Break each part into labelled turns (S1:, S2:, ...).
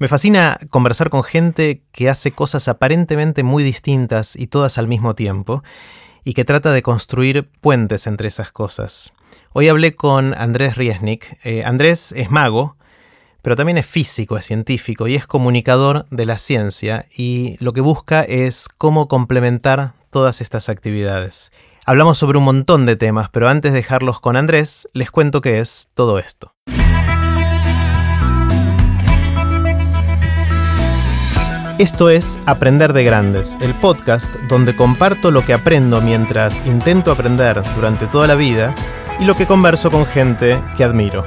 S1: Me fascina conversar con gente que hace cosas aparentemente muy distintas y todas al mismo tiempo, y que trata de construir puentes entre esas cosas. Hoy hablé con Andrés Riesnik. Eh, Andrés es mago, pero también es físico, es científico y es comunicador de la ciencia, y lo que busca es cómo complementar todas estas actividades. Hablamos sobre un montón de temas, pero antes de dejarlos con Andrés, les cuento qué es todo esto. Esto es Aprender de Grandes, el podcast donde comparto lo que aprendo mientras intento aprender durante toda la vida y lo que converso con gente que admiro.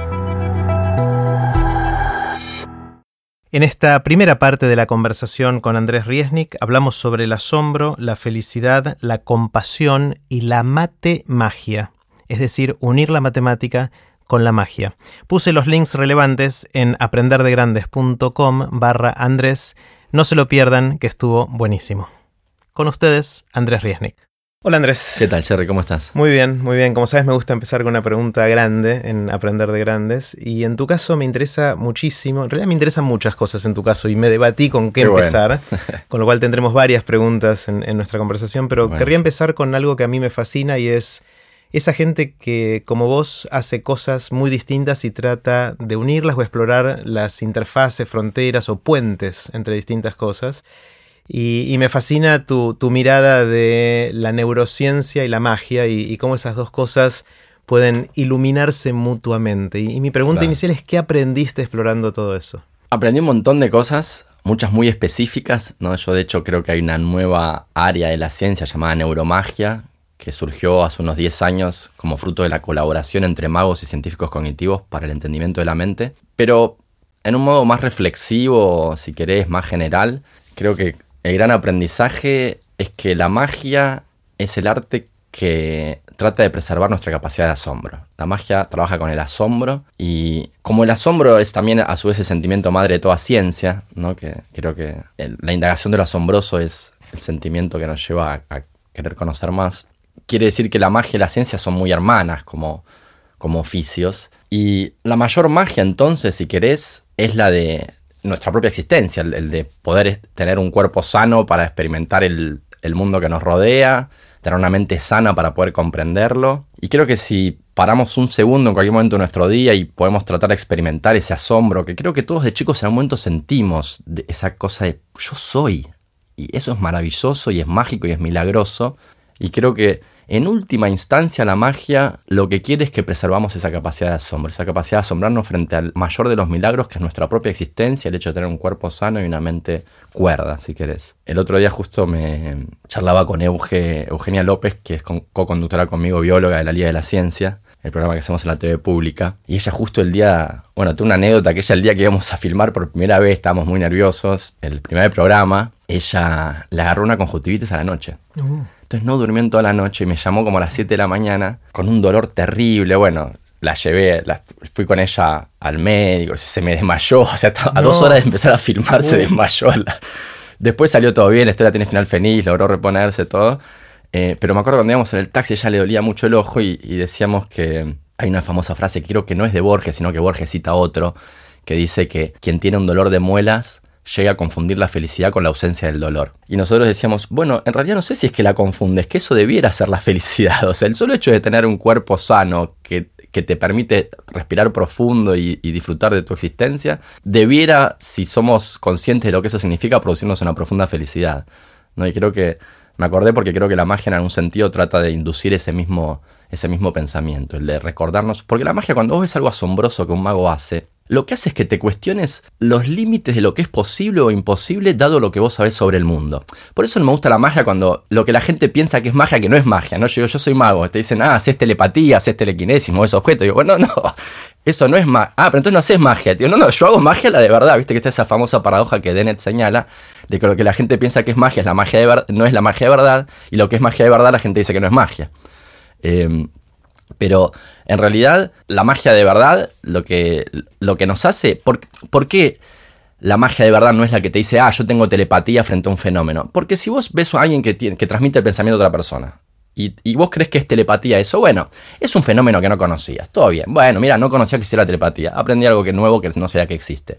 S1: En esta primera parte de la conversación con Andrés Riesnik hablamos sobre el asombro, la felicidad, la compasión y la mate magia, es decir, unir la matemática con la magia. Puse los links relevantes en aprenderdegrandes.com barra Andrés no se lo pierdan, que estuvo buenísimo. Con ustedes, Andrés Riesnik. Hola Andrés.
S2: ¿Qué tal, Jerry? ¿Cómo estás?
S1: Muy bien, muy bien. Como sabes, me gusta empezar con una pregunta grande en Aprender de Grandes. Y en tu caso me interesa muchísimo. En realidad me interesan muchas cosas en tu caso y me debatí con qué, empezar. con lo cual tendremos varias preguntas en, nuestra conversación. Pero querría empezar con algo que a mí me fascina y es esa gente que, como vos, hace cosas muy distintas y trata de unirlas o explorar las interfaces, fronteras o puentes entre distintas cosas. Y, me fascina tu, mirada de la neurociencia y la magia y, cómo esas dos cosas pueden iluminarse mutuamente. Y, mi pregunta inicial es, ¿qué aprendiste explorando todo eso?
S2: Aprendí un montón de cosas, muchas muy específicas. ¿no? Yo de hecho creo que hay una nueva área de la ciencia llamada neuromagia, que surgió hace unos 10 años como fruto de la colaboración entre magos y científicos cognitivos para el entendimiento de la mente. Pero en un modo más reflexivo, si querés, más general, creo que el gran aprendizaje es que la magia es el arte que trata de preservar nuestra capacidad de asombro. La magia trabaja con el asombro y como el asombro es también a su vez el sentimiento madre de toda ciencia, ¿no? que creo que la indagación de lo asombroso es el sentimiento que nos lleva a querer conocer más, quiere decir que la magia y la ciencia son muy hermanas como, como oficios. Y la mayor magia entonces, si querés, es la de nuestra propia existencia, el, de poder tener un cuerpo sano para experimentar el, el mundo que nos rodea, tener una mente sana para poder comprenderlo. Y creo que si paramos un segundo en cualquier momento de nuestro día y podemos tratar de experimentar ese asombro, que creo que todos de chicos en algún momento sentimos, esa cosa de yo soy. Y eso es maravilloso y es mágico y es milagroso. Y creo que en última instancia la magia lo que quiere es que preservamos esa capacidad de asombro, esa capacidad de asombrarnos frente al mayor de los milagros que es nuestra propia existencia, el hecho de tener un cuerpo sano y una mente cuerda, si querés. El otro día justo me charlaba con Eugenia López, que es co-conductora conmigo, bióloga de la Liga de la Ciencia, el programa que hacemos en la TV pública. Y ella justo el día, bueno, tengo una anécdota que ella el día que íbamos a filmar por primera vez, estábamos muy nerviosos, el primer programa, ella le agarró una conjuntivitis a la noche. Uh. Entonces no durmió en toda la noche y me llamó como a las 7 de la mañana con un dolor terrible. Bueno, la llevé, fui con ella al médico, se me desmayó, o sea, a dos horas de empezar a filmar se desmayó. Después salió todo bien, la historia tiene final feliz, logró reponerse todo. Eh, pero me acuerdo cuando íbamos en el taxi, ella le dolía mucho el ojo y, y, decíamos que hay una famosa frase, creo que no es de Borges, sino que Borges cita otro, que dice que quien tiene un dolor de muelas llega a confundir la felicidad con la ausencia del dolor. Y nosotros decíamos, bueno, en realidad no sé si es que la confundes, que eso debiera ser la felicidad. O sea, el solo hecho de tener un cuerpo sano que, te permite respirar profundo y, disfrutar de tu existencia, debiera, si somos conscientes de lo que eso significa, producirnos una profunda felicidad. ¿no? Y creo que me acordé porque creo que la magia en algún sentido trata de inducir ese mismo, ese mismo pensamiento, el de recordarnos, porque la magia cuando vos ves algo asombroso que un mago hace, lo que hace es que te cuestiones los límites de lo que es posible o imposible dado lo que vos sabés sobre el mundo. Por eso no me gusta la magia cuando lo que la gente piensa que es magia, que no es magia, ¿no? Yo digo, yo soy mago, te dicen, ah, haces telepatía, haces telequinesis, mueves objetos. Digo, bueno, no, eso no es magia. Ah, pero entonces no haces magia, tío. No, no, yo hago magia la de verdad, viste que está esa famosa paradoja que Dennett señala, de que lo que la gente piensa que es magia es la magia de no es la magia de verdad, y lo que es magia de verdad la gente dice que no es magia. Eh, pero en realidad la magia de verdad, lo que, lo que nos hace, ¿por, qué la magia de verdad no es la que te dice, ah, yo tengo telepatía frente a un fenómeno? Porque si vos ves a alguien que, que transmite el pensamiento de otra persona, y, vos crees que es telepatía eso, bueno, es un fenómeno que no conocías, todo bien. Bueno, mira, no conocía que hiciera telepatía, aprendí algo que nuevo que no sabía que existe.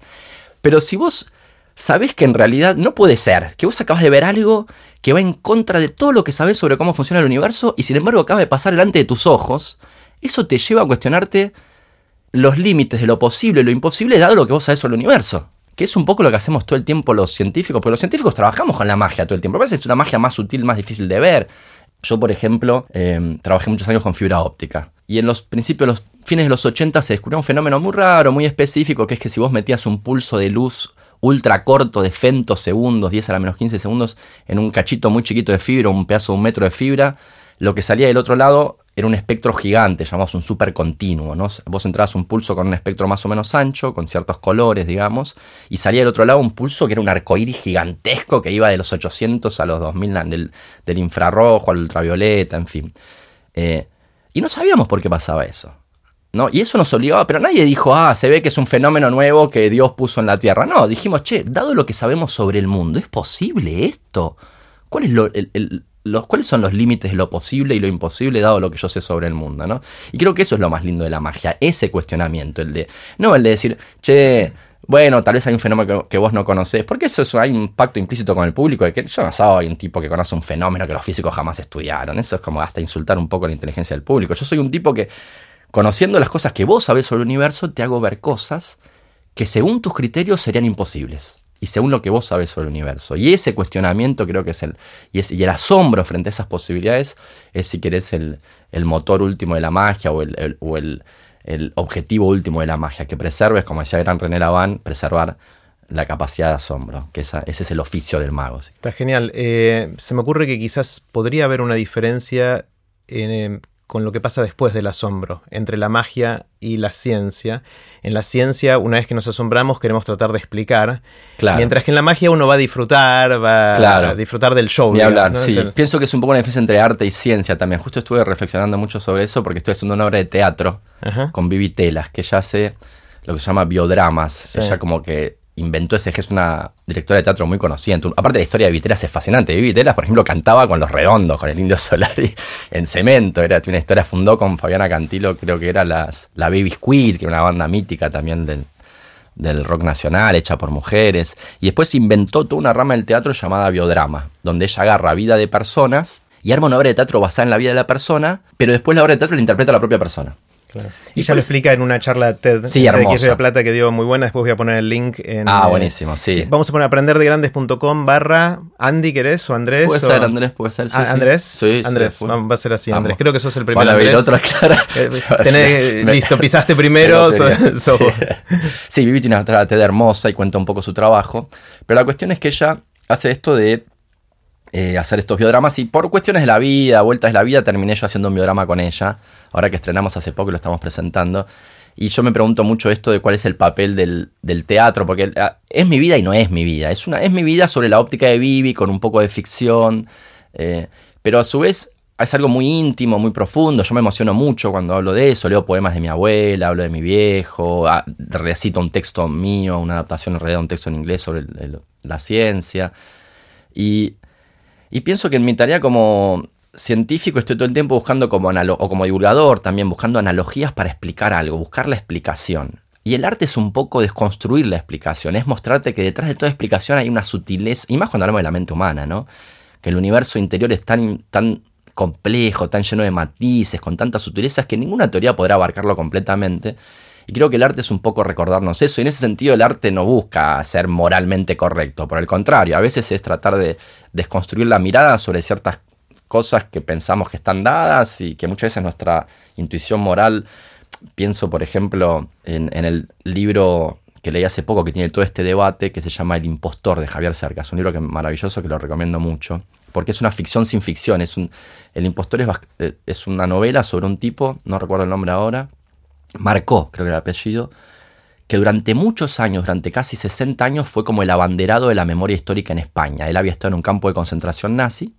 S2: Pero si vos sabes que en realidad no puede ser, que vos acabas de ver algo que va en contra de todo lo que sabes sobre cómo funciona el universo y sin embargo acaba de pasar delante de tus ojos, eso te lleva a cuestionarte los límites de lo posible y lo imposible dado lo que vos sabés sobre el universo. Que es un poco lo que hacemos todo el tiempo los científicos, porque los científicos trabajamos con la magia todo el tiempo. A veces es una magia más sutil, más difícil de ver. Yo, por ejemplo, eh, trabajé muchos años con fibra óptica. Y en los principios, los fines de los 80 se descubrió un fenómeno muy raro, muy específico, que es que si vos metías un pulso de luz ultra corto de femtosegundos, 10 a la menos 15 segundos, en un cachito muy chiquito de fibra, un pedazo de un metro de fibra, lo que salía del otro lado era un espectro gigante, llamamos un supercontinuo, ¿no? Vos entrabas un pulso con un espectro más o menos ancho, con ciertos colores, digamos, y salía del otro lado un pulso que era un arcoíris gigantesco que iba de los 800 a los 2000 del, del infrarrojo al ultravioleta, en fin. Eh, y no sabíamos por qué pasaba eso. ¿No? Y eso nos obligaba, pero nadie dijo, ah, se ve que es un fenómeno nuevo que Dios puso en la Tierra. No, dijimos, che, dado lo que sabemos sobre el mundo, ¿es posible esto? ¿Cuál es los, ¿Cuáles son los límites de lo posible y lo imposible dado lo que yo sé sobre el mundo? ¿no? Y creo que eso es lo más lindo de la magia, ese cuestionamiento, el de, no el de decir, che, bueno, tal vez hay un fenómeno que, vos no conocés, porque eso, hay un pacto implícito con el público de que yo no soy un tipo que conoce un fenómeno que los físicos jamás estudiaron. Eso es como hasta insultar un poco la inteligencia del público. Yo soy un tipo que Conociendo las cosas que vos sabés sobre el universo, te hago ver cosas que según tus criterios serían imposibles. Y según lo que vos sabés sobre el universo. Y ese cuestionamiento creo que es el. Y, el asombro frente a esas posibilidades es, si querés, el, motor último de la magia o, el, el, objetivo último de la magia. Que preserves, como decía Gran René Laván, preservar la capacidad de asombro, que ese es el oficio del mago.
S1: Está genial. Eh, se me ocurre que quizás podría haber una diferencia en, con lo que pasa después del asombro, entre la magia y la ciencia. En la ciencia, una vez que nos asombramos, queremos tratar de explicar. Mientras que en la magia uno va a disfrutar, va a disfrutar del show.
S2: Y hablar, sí. Pienso que es un poco una diferencia entre arte y ciencia también. Justo estuve reflexionando mucho sobre eso porque estoy haciendo una obra de teatro con Vivi Telas, que ella hace lo que se llama biodramas. Ella como que inventó ese que es una directora de teatro muy conocida. Aparte la historia de Vitelas es fascinante. Vitelas, por ejemplo, cantaba con los redondos, con el Indio Solari en cemento. Era una historia, fundó con Fabiana Cantilo, creo que era las, la Baby Squid, que era una banda mítica también del, del rock nacional, hecha por mujeres. Y después inventó toda una rama del teatro llamada biodrama, donde ella agarra vida de personas y arma una obra de teatro basada en la vida de la persona, pero después la obra de teatro la interpreta la propia persona.
S1: Y, ya lo explica en una charla TED
S2: sí,
S1: de de Plata que dio muy buena. Después voy a poner el link en.
S2: Ah, buenísimo, sí.
S1: Vamos a poner aprenderdegrandes.com barra Andy, ¿querés? ¿O Andrés?
S2: Puede ser, Andrés, puede ser.
S1: Ah, ¿Andrés?
S2: Sí,
S1: Andrés, va a ser así, Andrés. Creo que sos el primero. Andrés.
S2: Otro, claro.
S1: Eh, listo, pisaste primero.
S2: sí, Vivi tiene una TED hermosa y cuenta un poco su trabajo. Pero la cuestión es que ella hace esto de eh, hacer estos biodramas y por cuestiones de la vida, vueltas de la vida, terminé yo haciendo un biodrama con ella, ahora que estrenamos hace poco y lo estamos presentando. Y yo me pregunto mucho esto de cuál es el papel del, teatro, porque ah, es mi vida y no es mi vida. Es, una, es mi vida sobre la óptica de Vivi, con un poco de ficción, eh, pero a su vez es algo muy íntimo, muy profundo. Yo me emociono mucho cuando hablo de eso. Leo poemas de mi abuela, hablo de mi viejo, ah, recito un texto mío, una adaptación en realidad un texto en inglés sobre la ciencia. Y y pienso que en mi tarea como científico estoy todo el tiempo buscando como o como divulgador también buscando analogías para explicar algo, buscar la explicación. Y el arte es un poco desconstruir la explicación, es mostrarte que detrás de toda explicación hay una sutileza, y más cuando hablamos de la mente humana, ¿no? Que el universo interior es tan, tan complejo, tan lleno de matices, con tantas sutilezas que ninguna teoría podrá abarcarlo completamente. Y creo que el arte es un poco recordarnos eso. Y en ese sentido el arte no busca ser moralmente correcto. Por el contrario, a veces es tratar de desconstruir la mirada sobre ciertas cosas que pensamos que están dadas y que muchas veces nuestra intuición moral, pienso por ejemplo en, el libro que leí hace poco que tiene todo este debate que se llama El impostor de Javier Cerca. Es un libro que, maravilloso que lo recomiendo mucho porque es una ficción sin ficción. Es un, el impostor es, eh, es una novela sobre un tipo, no recuerdo el nombre ahora, Marcó, creo que era el apellido, que durante muchos años, durante casi 60 años, fue como el abanderado de la memoria histórica en España. Él había estado en un campo de concentración nazi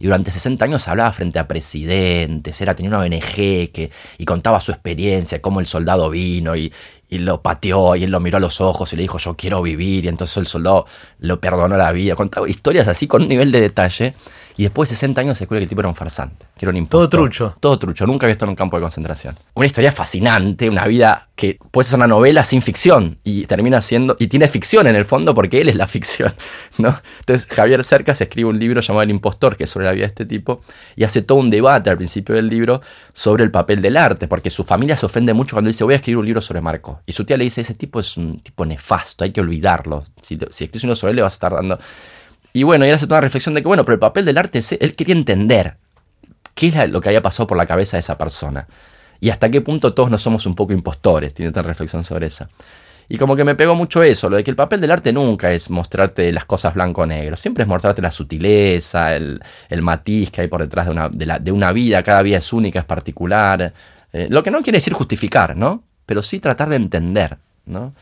S2: y durante 60 años hablaba frente a presidentes, era, tenía una ONG que, y contaba su experiencia, cómo el soldado vino y, y lo pateó y él lo miró a los ojos y le dijo yo quiero vivir y entonces el soldado lo perdonó la vida. Contaba historias así con un nivel de detalle y después de 60 años se descubre que el tipo era un farsante, que era un impostor.
S1: Todo trucho.
S2: Todo trucho, nunca había estado en un campo de concentración. Una historia fascinante, una vida que puede ser una novela sin ficción y termina siendo, y tiene ficción en el fondo porque él es la ficción, ¿no? Entonces Javier Cercas escribe un libro llamado El impostor, que es sobre la vida de este tipo, y hace todo un debate al principio del libro sobre el papel del arte, porque su familia se ofende mucho cuando dice voy a escribir un libro sobre Marco. Y su tía le dice, ese tipo es un tipo nefasto, hay que olvidarlo. Si, si escribes uno sobre él le vas a estar dando... Y bueno, y él hace toda la reflexión de que, bueno, pero el papel del arte, es, él quería entender qué es lo que había pasado por la cabeza de esa persona. Y hasta qué punto todos no somos un poco impostores, tiene otra reflexión sobre esa. Y como que me pegó mucho eso, lo de que el papel del arte nunca es mostrarte las cosas blanco-negro, siempre es mostrarte la sutileza, el, matiz que hay por detrás de una, de, una, vida, cada vida es única, es particular. Eh, lo que no quiere decir justificar, ¿no? Pero sí tratar de entender, ¿no?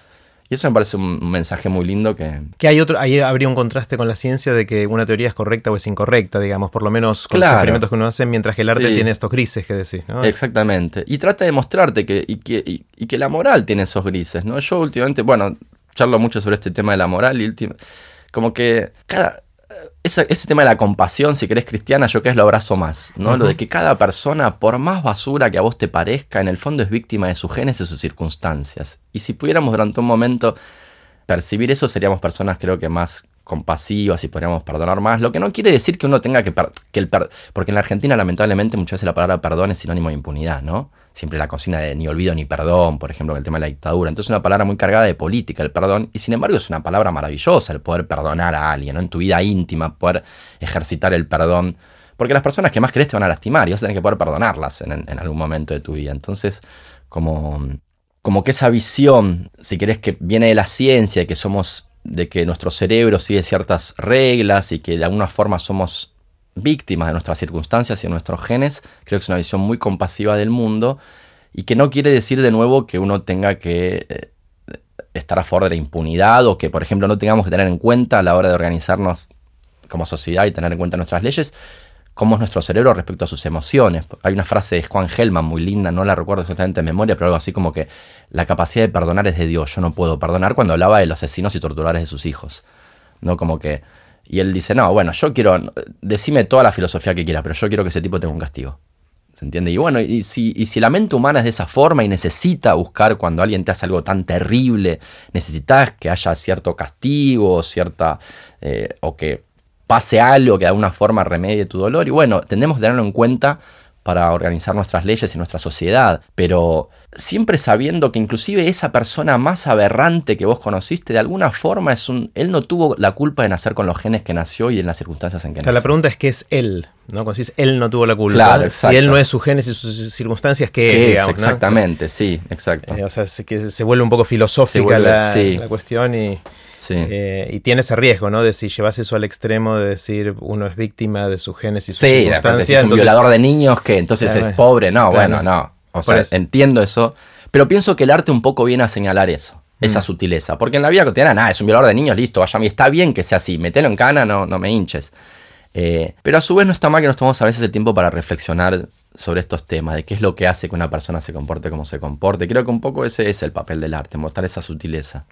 S2: Y eso me parece un mensaje muy lindo que...
S1: Que hay otro, ahí habría un contraste con la ciencia de que una teoría es correcta o es incorrecta, digamos, por lo menos con los experimentos que uno hace, mientras que el arte tiene estos grises que decís, ¿no?
S2: Exactamente. Y trata de mostrarte que, y que, y, que la moral tiene esos grises, ¿no? Yo últimamente, bueno, charlo mucho sobre este tema de la moral y como que cada ese, tema de la compasión, si querés cristiana, yo que es lo abrazo más, ¿no? Lo de que cada persona, por más basura que a vos te parezca, en el fondo es víctima de sus genes y sus circunstancias. Y si pudiéramos durante un momento percibir eso, seríamos personas creo que más compasivas y podríamos perdonar más. Lo que no quiere decir que uno tenga que... que el porque en la Argentina lamentablemente muchas veces la palabra perdón es sinónimo de impunidad, ¿no? Siempre la cocina de ni olvido ni perdón, por ejemplo, con el tema de la dictadura. Entonces es una palabra muy cargada de política, el perdón, y sin embargo es una palabra maravillosa el poder perdonar a alguien, ¿no? En tu vida íntima, poder ejercitar el perdón. Porque las personas que más querés te van a lastimar y vas a tener que poder perdonarlas en, en algún momento de tu vida. Entonces, como, como que esa visión, si querés, que viene de la ciencia, que somos de que nuestro cerebro sigue ciertas reglas y que de alguna forma somos víctimas de nuestras circunstancias y de nuestros genes, creo que es una visión muy compasiva del mundo y que no quiere decir de nuevo que uno tenga que eh, estar a favor de la impunidad o que, por ejemplo, no tengamos que tener en cuenta a la hora de organizarnos como sociedad y tener en cuenta nuestras leyes, cómo es nuestro cerebro respecto a sus emociones. Hay una frase de Juan Gelman muy linda, no la recuerdo exactamente en memoria, pero algo así como que la capacidad de perdonar es de Dios, yo no puedo perdonar cuando hablaba de los asesinos y torturadores de sus hijos. ¿No? Como que. Y él dice, no, bueno, yo quiero. Decime toda la filosofía que quiera, pero yo quiero que ese tipo tenga un castigo. ¿Se entiende? Y bueno, y si, y si la mente humana es de esa forma y necesita buscar cuando alguien te hace algo tan terrible, necesitas que haya cierto castigo, cierta. Eh, o que pase algo que de alguna forma remedie tu dolor. Y bueno, tendemos que tenerlo en cuenta para organizar nuestras leyes y nuestra sociedad, pero siempre sabiendo que inclusive esa persona más aberrante que vos conociste, de alguna forma es un, él no tuvo la culpa de nacer con los genes que nació y en las circunstancias en que nació.
S1: La pregunta es qué es él, ¿no? Cuando decís él no tuvo la culpa, si él no es su genes y sus circunstancias, ¿qué,
S2: es? Exactamente, sí, exacto.
S1: Eh, o sea, que se vuelve un poco filosófica la, la cuestión y... Eh, y tiene ese riesgo, ¿no? De si llevas eso al extremo de decir uno es víctima de su sus sí, circunstancias.
S2: es un violador de niños que entonces es pobre. No, bueno, no. O sea, entiendo eso. Pero pienso que el arte un poco viene a señalar eso, esa mm. sutileza. Porque en la vida cotidiana, nada, es un violador de niños, listo, vaya a mí. Está bien que sea así, metelo en cana, no, no me hinches. Eh, pero a su vez no está mal que nos tomemos a veces el tiempo para reflexionar sobre estos temas, de qué es lo que hace que una persona se comporte como se comporte. Creo que un poco ese es el papel del arte, mostrar esa sutileza.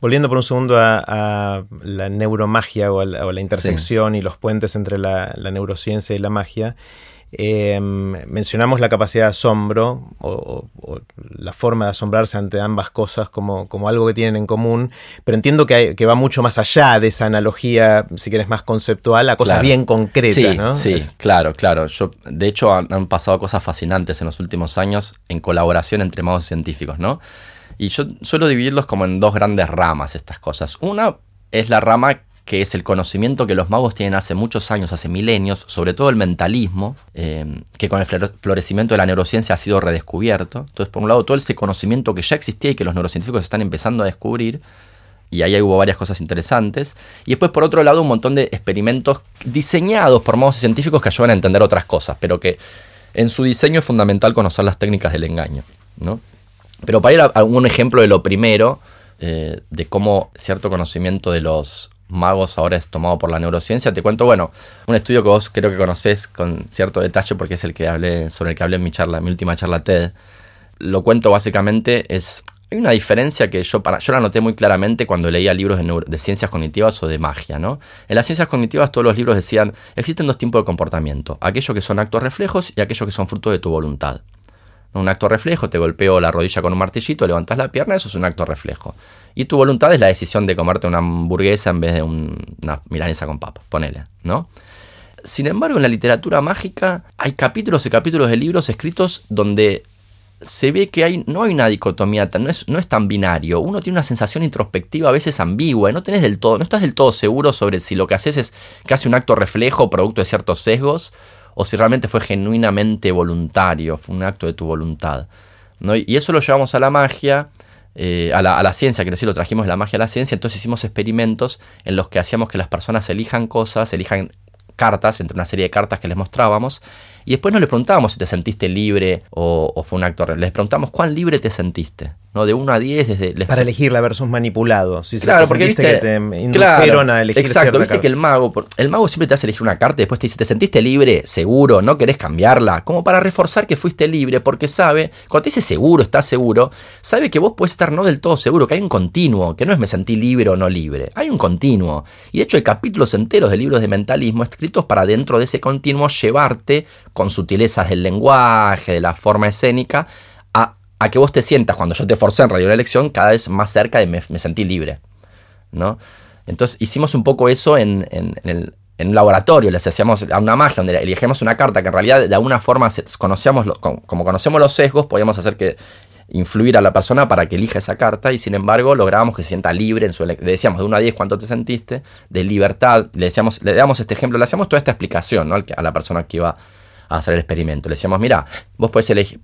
S1: Volviendo por un segundo a, la neuromagia o a la, intersección y los puentes entre la, neurociencia y la magia, Em, mencionamos la capacidad de asombro o, la forma de asombrarse ante ambas cosas como, como algo que tienen en común, pero entiendo que, que, va mucho más allá de esa analogía, si quieres, más conceptual, a cosas bien concretas.
S2: Sí, sí, claro, claro. Yo, de hecho, han, han, pasado cosas fascinantes en los últimos años en colaboración entre magos científicos, ¿no? Y yo suelo dividirlos como en dos grandes ramas estas cosas. Una es la rama que es el conocimiento que los magos tienen hace muchos años, hace milenios, sobre todo el mentalismo, eh, que con el florecimiento de la neurociencia ha sido redescubierto. Entonces, por un lado, todo ese conocimiento que ya existía y que los neurocientíficos están empezando a descubrir, y ahí hubo varias cosas interesantes. Y después, por otro lado, un montón de experimentos diseñados por magos científicos que ayudan a entender otras cosas, pero que en su diseño es fundamental conocer las técnicas del engaño. ¿no? Pero para ir a un ejemplo de lo primero, eh, de cómo cierto conocimiento de los magos ahora es tomado por la neurociencia. Te cuento, bueno, un estudio que vos creo que conocés con cierto detalle porque es el que hablé, sobre el que hablé en mi charla, mi última charla TED. Lo cuento básicamente, es hay una diferencia que yo, para, yo la noté muy claramente cuando leía libros de, ciencias cognitivas o de magia. ¿no? En las ciencias cognitivas todos los libros decían, existen dos tipos de comportamiento, aquellos que son actos reflejos y aquellos que son fruto de tu voluntad. Un acto reflejo, te golpeo la rodilla con un martillito, levantas la pierna, eso es un acto reflejo. Y tu voluntad es la decisión de comerte una hamburguesa en vez de una milanesa con papas, ponele, ¿no? Sin embargo, en la literatura mágica hay capítulos y capítulos de libros escritos donde se ve que hay, no hay una dicotomía, no es, no es tan binario. Uno tiene una sensación introspectiva, a veces ambigua, y no del todo, no estás del todo seguro sobre si lo que haces es casi un acto reflejo, producto de ciertos sesgos, o si realmente fue genuinamente voluntario, fue un acto de tu voluntad. Y eso lo llevamos a la magia, eh, a, la, a, la, ciencia, quiero decir, lo trajimos de la magia a la ciencia, entonces hicimos experimentos en los que hacíamos que las personas elijan cosas, elijan cartas, entre una serie de cartas que les mostrábamos, y después no les preguntábamos si te sentiste libre o, fue un acto Les preguntamos cuán libre te sentiste. ¿no? De 1 a 10 desde...
S1: Para elegirla versus manipulado. Si
S2: claro, porque viste,
S1: que te indujeron a elegir
S2: Exacto, viste que el mago, el mago siempre te hace elegir una carta y después te dice, ¿te sentiste libre? ¿Seguro? ¿No querés cambiarla? Como para reforzar que fuiste libre, porque sabe, cuando te dice seguro, estás seguro, sabe que vos puedes estar no del todo seguro, que hay un continuo, que no es me sentí libre o no libre, hay un continuo. Y de hecho hay capítulos enteros de libros de mentalismo escritos para dentro de ese continuo llevarte con sutilezas del lenguaje, de la forma escénica, a, que vos te sientas, cuando yo te forcé en realidad una elección, cada vez más cerca de me, sentí libre. ¿no? Entonces hicimos un poco eso en, el, un laboratorio, les hacíamos una magia donde elegíamos una carta que en realidad de alguna forma conocíamos, como conocemos los sesgos, podíamos hacer que influir a la persona para que elija esa carta y sin embargo lográbamos que se sienta libre en su Le decíamos de 1 a 10 cuánto te sentiste, de libertad, le decíamos, le damos este ejemplo, le hacíamos toda esta explicación ¿no? a la persona que iba a hacer el experimento. Le decíamos, mira, vos puedes, elegir,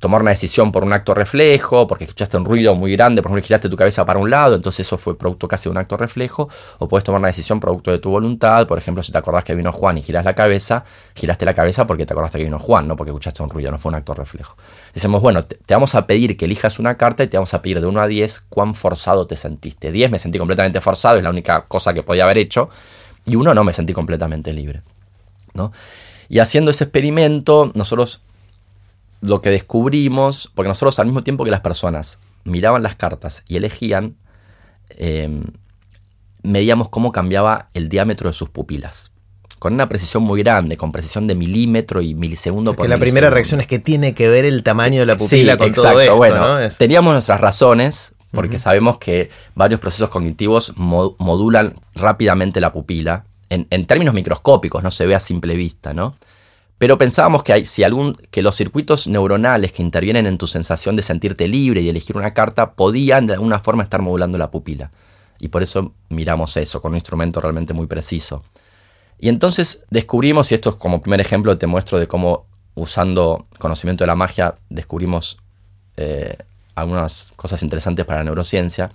S2: tomar una decisión por un acto reflejo, porque escuchaste un ruido muy grande, por ejemplo, giraste tu cabeza para un lado, entonces eso fue producto casi de un acto reflejo, o puedes tomar una decisión producto de tu voluntad, por ejemplo, si te acordás que vino Juan y giras la cabeza, giraste la cabeza porque te acordaste que vino Juan, no porque escuchaste un ruido, no fue un acto reflejo. Decimos, bueno, te, vamos a pedir que elijas una carta y te vamos a pedir de 1 a 10 cuán forzado te sentiste. 10 me sentí completamente forzado, es la única cosa que podía haber hecho, y 1 no me sentí completamente libre. ¿no? Y haciendo ese experimento, nosotros lo que descubrimos, porque nosotros al mismo tiempo que las personas miraban las cartas y elegían, em, medíamos cómo cambiaba el diámetro de sus pupilas. Con una precisión muy grande, con precisión de milímetro y milisegundo
S1: por la primera reacción es que tiene que ver el tamaño de la pupila con todo esto,
S2: bueno, Teníamos nuestras razones, porque sabemos que varios procesos cognitivos modulan rápidamente la pupila en, términos microscópicos, no se ve a simple vista, ¿no? Pero pensábamos que, hay, si que los circuitos neuronales que intervienen en tu sensación de sentirte libre y elegir una carta podían de alguna forma estar modulando la pupila. Y por eso miramos eso, con un instrumento realmente muy preciso. Y entonces descubrimos, y esto es como primer ejemplo, te muestro de cómo usando conocimiento de la magia descubrimos eh, algunas cosas interesantes para la neurociencia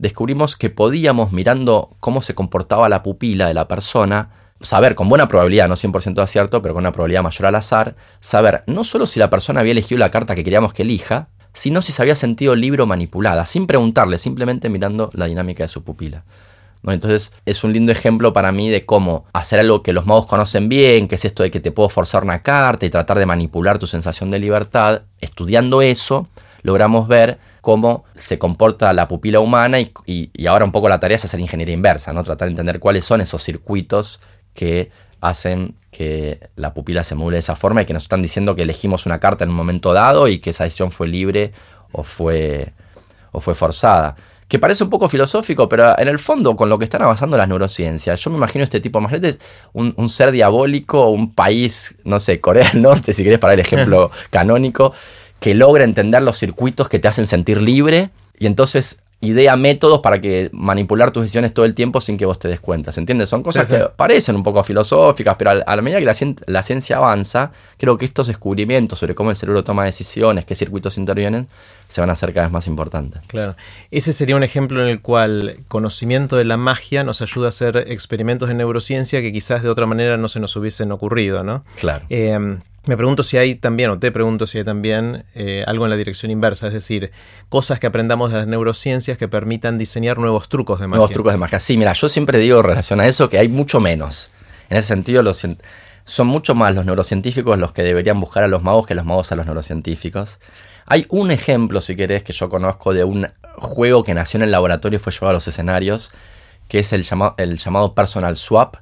S2: descubrimos que podíamos, mirando cómo se comportaba la pupila de la persona, saber con buena probabilidad, no 100% de acierto, pero con una probabilidad mayor al azar, saber no solo si la persona había elegido la carta que queríamos que elija, sino si se había sentido libre o manipulada, sin preguntarle, simplemente mirando la dinámica de su pupila. Entonces es un lindo ejemplo para mí de cómo hacer algo que los magos conocen bien, que es esto de que te puedo forzar una carta y tratar de manipular tu sensación de libertad. Estudiando eso, logramos ver cómo se comporta la pupila humana y, ahora un poco la tarea es hacer ingeniería inversa, ¿no? tratar de entender cuáles son esos circuitos que hacen que la pupila se mueve de esa forma y que nos están diciendo que elegimos una carta en un momento dado y que esa decisión fue libre o fue, o fue forzada. Que parece un poco filosófico, pero en el fondo, con lo que están avanzando las neurociencias, yo me imagino este tipo más es un, un ser diabólico, un país, no sé, Corea del Norte, si querés para el ejemplo canónico, que logra entender los circuitos que te hacen sentir libre y entonces idea métodos para que manipular tus decisiones todo el tiempo sin que vos te des cuenta. ¿Se entiende? Son cosas que parecen un poco filosóficas, pero a, la medida que la, ciencia avanza, creo que estos descubrimientos sobre cómo el cerebro toma decisiones, qué circuitos intervienen, se van a hacer cada vez más importantes.
S1: Claro. Ese sería un ejemplo en el cual conocimiento de la magia nos ayuda a hacer experimentos de neurociencia que quizás de otra manera no se nos hubiesen ocurrido, ¿no?
S2: Claro.
S1: Eh, me pregunto si hay también, o te pregunto si hay también eh, algo en la dirección inversa, es decir, cosas que aprendamos de las neurociencias que permitan diseñar nuevos trucos de magia.
S2: Nuevos trucos de magia. Sí, mira, yo siempre digo en relación a eso que hay mucho menos. En ese sentido, los, son mucho más los neurocientíficos los que deberían buscar a los magos que los magos a los neurocientíficos. Hay un ejemplo, si querés, que yo conozco de un juego que nació en el laboratorio y fue llevado a los escenarios, que es el, el llamado Personal Swap,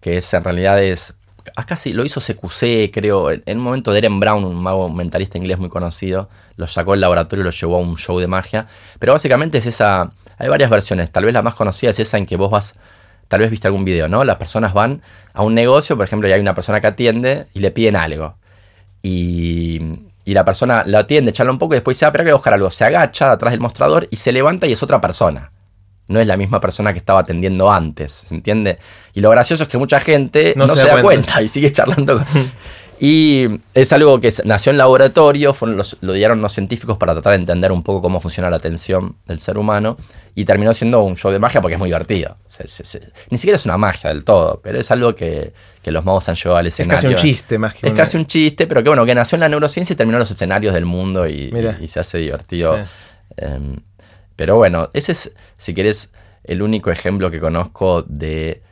S2: que es en realidad es acá lo hizo CQC, creo. En un momento Eren Brown, un mago mentalista inglés muy conocido, lo sacó del laboratorio y lo llevó a un show de magia. Pero básicamente es esa. Hay varias versiones. Tal vez la más conocida es esa en que vos vas. Tal vez viste algún video, ¿no? Las personas van a un negocio, por ejemplo, y hay una persona que atiende y le piden algo. Y, y la persona lo atiende, charla un poco y después ah, pero hay que buscar algo. Se agacha atrás del mostrador y se levanta y es otra persona no es la misma persona que estaba atendiendo antes, ¿se entiende? Y lo gracioso es que mucha gente no, se, da cuenta. y sigue charlando. y es algo que nació en laboratorio, lo dieron los científicos para tratar de entender un poco cómo funciona la atención del ser humano y terminó siendo un show de magia porque es muy divertido. ni siquiera es una magia del todo, pero es algo que, los magos han llevado al escenario.
S1: Es casi un chiste más que
S2: Es casi un chiste, pero que bueno, que nació en la neurociencia y terminó en los escenarios del mundo y, se hace divertido. Em, pero bueno, ese es, si querés, el único ejemplo que conozco de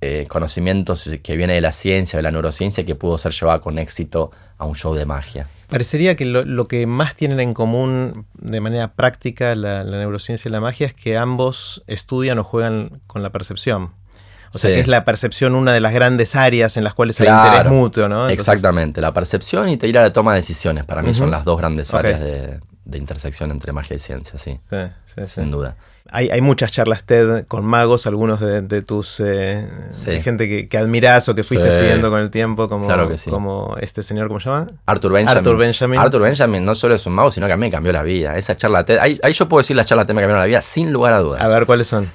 S2: eh, conocimientos que viene de la ciencia, de la neurociencia, que pudo ser llevado con éxito a un show de magia.
S1: Parecería que lo, que más tienen en común de manera práctica la, neurociencia y la magia es que ambos estudian o juegan con la percepción. O sea, que es la percepción una de las grandes áreas en las cuales hay interés mutuo, ¿no?
S2: Exactamente, la percepción y te ir a la toma de decisiones. Para mí son las dos grandes áreas de, de intersección entre magia y ciencia, sí. Sí, sí, Sin duda.
S1: Hay, hay, muchas charlas TED con magos, algunos de, tus eh, gente que, que, admirás o que fuiste siguiendo con el tiempo, como, como este señor, ¿cómo se llama?
S2: Arthur Benjamin.
S1: Arthur Benjamin.
S2: Arthur Benjamin no solo es un mago, sino que a mí me cambió la vida. Esa charla TED, ahí, ahí yo puedo decir la charla TED me cambió la vida sin lugar a dudas.
S1: A ver, ¿cuáles son?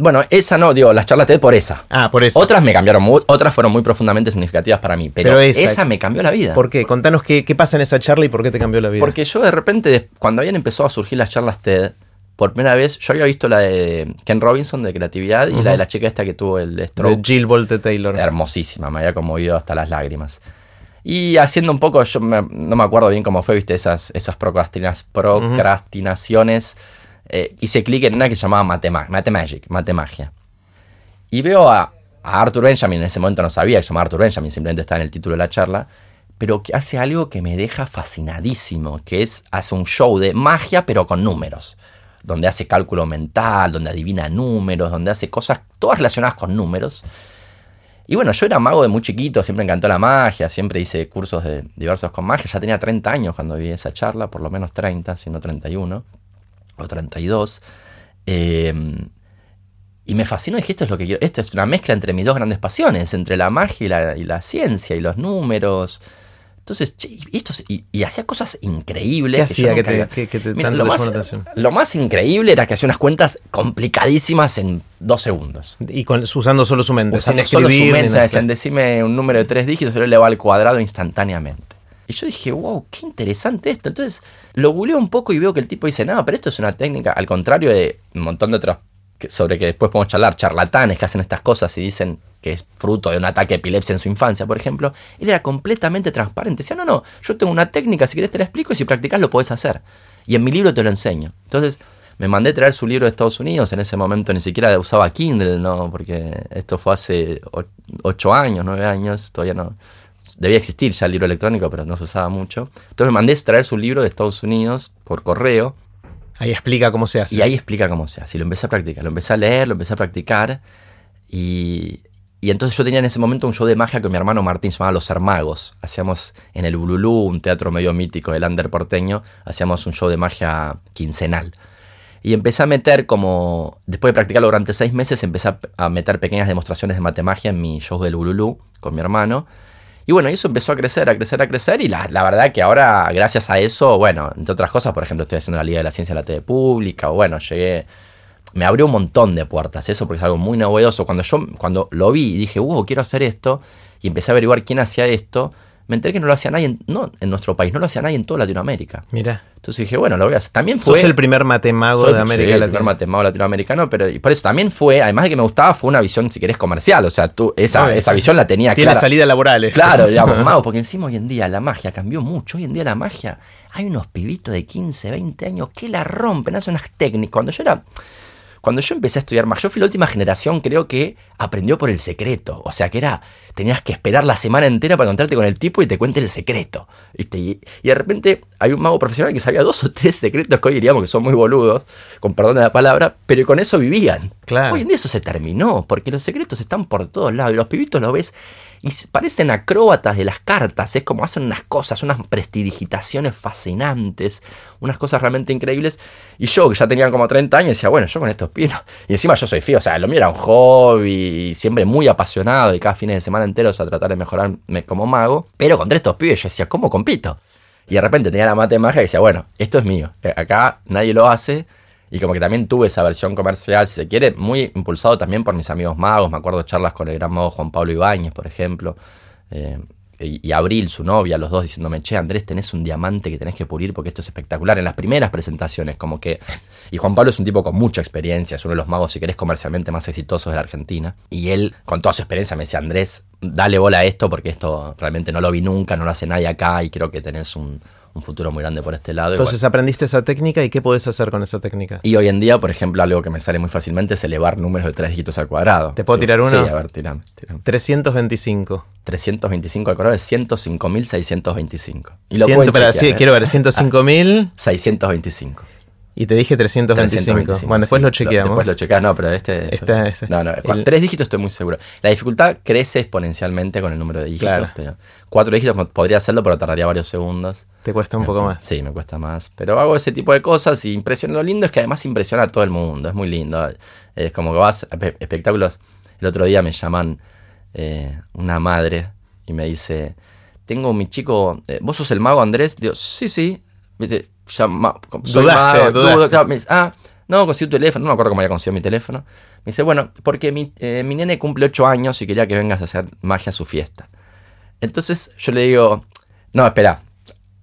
S2: Bueno, esa no, digo, las charlas TED por esa.
S1: Ah, por esa.
S2: Otras me cambiaron, otras fueron muy profundamente significativas para mí, pero, esa, me cambió la vida.
S1: ¿Por qué? Contanos qué, pasa en esa charla y por qué te cambió la vida.
S2: Porque yo de repente, cuando habían empezado a surgir las charlas TED, por primera vez, yo había visto la de Ken Robinson de creatividad y la de la chica esta que tuvo el stroke.
S1: De Jill Bolte Taylor.
S2: Hermosísima, me había conmovido hasta las lágrimas. Y haciendo un poco, yo no me acuerdo bien cómo fue, viste, esas, esas procrastinaciones. Eh, hice clic en una que se llamaba Matemagic, Matemagia. Y veo a, Arthur Benjamin, en ese momento no sabía que se llamaba Arthur Benjamin, simplemente está en el título de la charla, pero que hace algo que me deja fascinadísimo, que es, hace un show de magia pero con números, donde hace cálculo mental, donde adivina números, donde hace cosas todas relacionadas con números. Y bueno, yo era mago de muy chiquito, siempre encantó la magia, siempre hice cursos de diversos con magia, ya tenía 30 años cuando vi esa charla, por lo menos 30, si no 31 o 32. Eh, y me fascinó, dije, esto es lo que quiero. Esto es una mezcla entre mis dos grandes pasiones, entre la magia y la, ciencia y los números. Entonces, y, hacía cosas increíbles.
S1: ¿Qué hacía que, te, que,
S2: lo, más, lo más increíble era que hacía unas cuentas complicadísimas en dos segundos.
S1: Y usando solo su mente,
S2: sin escribir. Solo su mente, decían, decime un número de tres dígitos, y le va al cuadrado instantáneamente. Y yo dije, wow, qué interesante esto. Entonces lo googleé un poco y veo que el tipo dice, no, pero esto es una técnica, al contrario de un montón de otros sobre que después podemos charlar, charlatanes que hacen estas cosas y dicen que es fruto de un ataque de epilepsia en su infancia, por ejemplo, él era completamente transparente. Decía, no, no, yo tengo una técnica, si querés te la explico y si practicas lo podés hacer. Y en mi libro te lo enseño. Entonces, me mandé traer su libro de Estados Unidos, en ese momento ni siquiera usaba Kindle, ¿no? Porque esto fue hace ocho años, nueve años, todavía no... Debía existir ya el libro electrónico, pero no se usaba mucho. Entonces me mandé traer su libro de Estados Unidos por correo
S1: Ahí explica cómo se hace.
S2: Y ahí explica cómo se hace. Y lo empecé a practicar. Lo empecé a leer, lo empecé a practicar. Y, entonces yo tenía en ese momento un show de magia con mi hermano Martín, se llamaba Los Hermagos. Hacíamos en el Bululú, un teatro medio mítico del under porteño, hacíamos un show de magia quincenal. Y empecé a meter como, después de practicarlo durante seis meses, empecé a meter pequeñas demostraciones de matemagia en mi show del Bululú con mi hermano. Y bueno, eso empezó a crecer, a crecer, a crecer. Y la, verdad que ahora, gracias a eso, bueno, entre otras cosas, por ejemplo, estoy haciendo la Liga de la Ciencia en la TV Pública. O bueno, llegué. Me abrió un montón de puertas, eso porque es algo muy novedoso. Cuando yo cuando lo vi y dije, wow, quiero hacer esto, y empecé a averiguar quién hacía esto, me enteré que no lo hacía nadie, en, no en nuestro país, no lo hacía nadie en toda Latinoamérica.
S1: Mira.
S2: Entonces dije, bueno, lo voy a hacer. También fue.
S1: Sos el primer matemago de América
S2: Latina. el primer matemago latinoamericano, pero por eso también fue, además de que me gustaba, fue una visión, si querés, comercial. O sea, tú, esa, esa visión la tenía
S1: Tiene salida laborales.
S2: Claro, digamos, mago, porque encima hoy en día la magia cambió mucho. Hoy en día la magia, hay unos pibitos de 15, 20 años que la rompen, hacen unas técnicas. Cuando yo era Cuando yo empecé a estudiar magia, yo fui la última generación, creo que aprendió por el secreto. O sea, que era, tenías que esperar la semana entera para encontrarte con el tipo y te cuente el secreto. Y, de repente hay un mago profesional que sabía dos o tres secretos que hoy diríamos que son muy boludos, con perdón de la palabra, pero con eso vivían.
S1: Claro.
S2: Hoy en día eso se terminó, porque los secretos están por todos lados y los pibitos lo ves y parecen acróbatas de las cartas, es como hacen unas cosas, unas prestidigitaciones fascinantes, unas cosas realmente increíbles. Y yo, que ya tenía como 30 años, decía, bueno, yo con estos pinos. Y encima yo soy fío, o sea, lo mío era un hobby, siempre muy apasionado, y cada fin de semana enteros a tratar de mejorarme como mago. Pero contra estos pibes yo decía, ¿cómo compito? Y de repente tenía la mate magia y decía, bueno, esto es mío, acá nadie lo hace y como que también tuve esa versión comercial, si se quiere, muy impulsado también por mis amigos magos. Me acuerdo charlas con el gran mago Juan Pablo Ibáñez, por ejemplo. Eh, y, Abril, su novia, los dos diciéndome, che, Andrés, tenés un diamante que tenés que pulir porque esto es espectacular. En las primeras presentaciones, como que... Y Juan Pablo es un tipo con mucha experiencia, es uno de los magos, si querés, comercialmente más exitosos de la Argentina. Y él, con toda su experiencia, me decía, Andrés, dale bola a esto porque esto realmente no lo vi nunca, no lo hace nadie acá y creo que tenés un, un futuro muy grande por este lado.
S1: Entonces aprendiste esa técnica y qué podés hacer con esa técnica.
S2: Y hoy en día, por ejemplo, algo que me sale muy fácilmente es elevar números de tres dígitos al cuadrado.
S1: ¿Te puedo tirar uno?
S2: Sí, a ver, tirame.
S1: 325.
S2: 325 al cuadrado es 105.625.
S1: Y lo sí, ¿eh? quiero ver, 105.000.
S2: 625.
S1: Y te dije 325. bueno, después lo chequeamos.
S2: después lo chequeas, no, pero este. este no, no, con tres dígitos estoy muy seguro. La dificultad crece exponencialmente con el número de dígitos. Pero cuatro dígitos podría hacerlo, pero tardaría varios segundos.
S1: ¿Te cuesta un poco más?
S2: Sí, me cuesta más. Pero hago ese tipo de cosas y impresiona. Lo lindo es que además impresiona a todo el mundo. Es muy lindo. Es como que vas a espectáculos. El otro día me llaman eh, una madre y me dice: Tengo mi chico. Eh, ¿Vos sos el mago Andrés? Digo, sí, sí. ¿Viste? soy ah, no, conseguí tu teléfono, no me acuerdo cómo había conseguido mi teléfono. Me dice, bueno, porque mi, eh, mi nene cumple 8 años y quería que vengas a hacer magia a su fiesta. Entonces yo le digo, no, espera,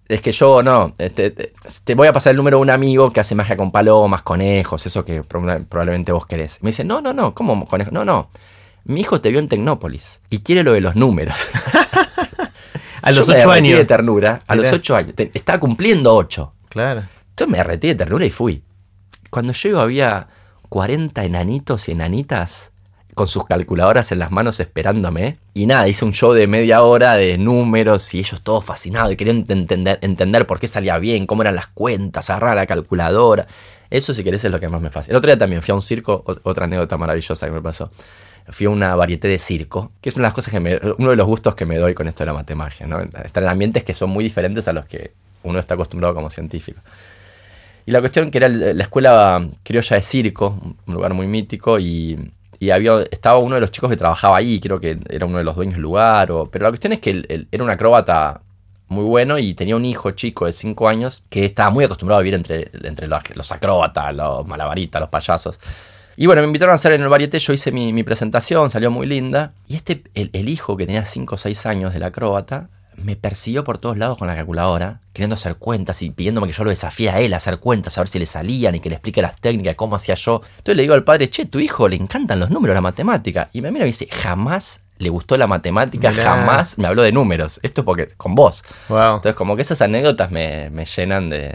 S2: es que yo no, este, te, voy a pasar el número de un amigo que hace magia con palomas, conejos, eso que probablemente vos querés. Me dice, no, no, no, ¿cómo conejos? No, no. Mi hijo te vio en Tecnópolis y quiere lo de los números.
S1: a los 8 años.
S2: de ternura, a los 8 años. estaba cumpliendo 8. Entonces me arreté de ternura y fui. Cuando llego había 40 enanitos y enanitas con sus calculadoras en las manos esperándome. Y nada, hice un show de media hora de números y ellos todos fascinados y querían entender, entender por qué salía bien, cómo eran las cuentas, agarrar la calculadora. Eso si querés es lo que más me fascina. El otro día también fui a un circo, otra anécdota maravillosa que me pasó. Fui a una varieté de circo, que es una de las cosas que me, uno de los gustos que me doy con esto de la matemagia, ¿no? Estar en ambientes que son muy diferentes a los que uno está acostumbrado como científico. Y la cuestión que era la escuela criolla de circo, un lugar muy mítico, y, había, estaba uno de los chicos que trabajaba ahí, creo que era uno de los dueños del lugar, pero la cuestión es que él, era un acróbata muy bueno y tenía un hijo chico de 5 años que estaba muy acostumbrado a vivir entre, entre los, acróbatas, los malabaritas, los payasos. Y bueno, me invitaron a hacer en el varieté, yo hice mi, presentación, salió muy linda. Y este, el, hijo que tenía 5 o 6 años del acróbata, me persiguió por todos lados con la calculadora, queriendo hacer cuentas y pidiéndome que yo lo desafíe a él a hacer cuentas, a ver si le salían y que le explique las técnicas, cómo hacía yo. Entonces le digo al padre, che, tu hijo le encantan los números, la matemática. Y me mira y me dice, jamás le gustó la matemática, jamás me habló de números. Esto porque con vos. Entonces, como que esas anécdotas me, llenan de,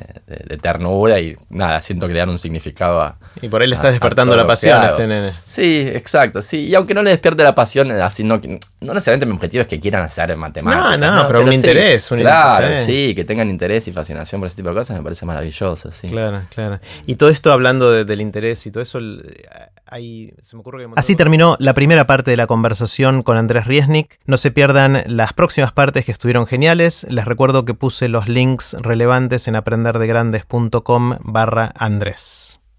S2: ternura y nada, siento que le dan un significado a.
S1: Y por ahí le estás despertando la pasión a este nene.
S2: Sí, exacto, sí. Y aunque no le despierte la pasión, así no, no necesariamente mi objetivo es que quieran hacer matemáticas.
S1: No, no, pero, un interés.
S2: un claro, sí, que tengan interés y fascinación por ese tipo de cosas me parece maravilloso, sí.
S1: Claro, claro. Y todo esto hablando del interés y todo eso, Así terminó la primera parte de la conversación con Andrés Riesnik. No se pierdan las próximas partes que estuvieron geniales. Les recuerdo que puse los links relevantes en aprenderdegrandes.com barra Andrés.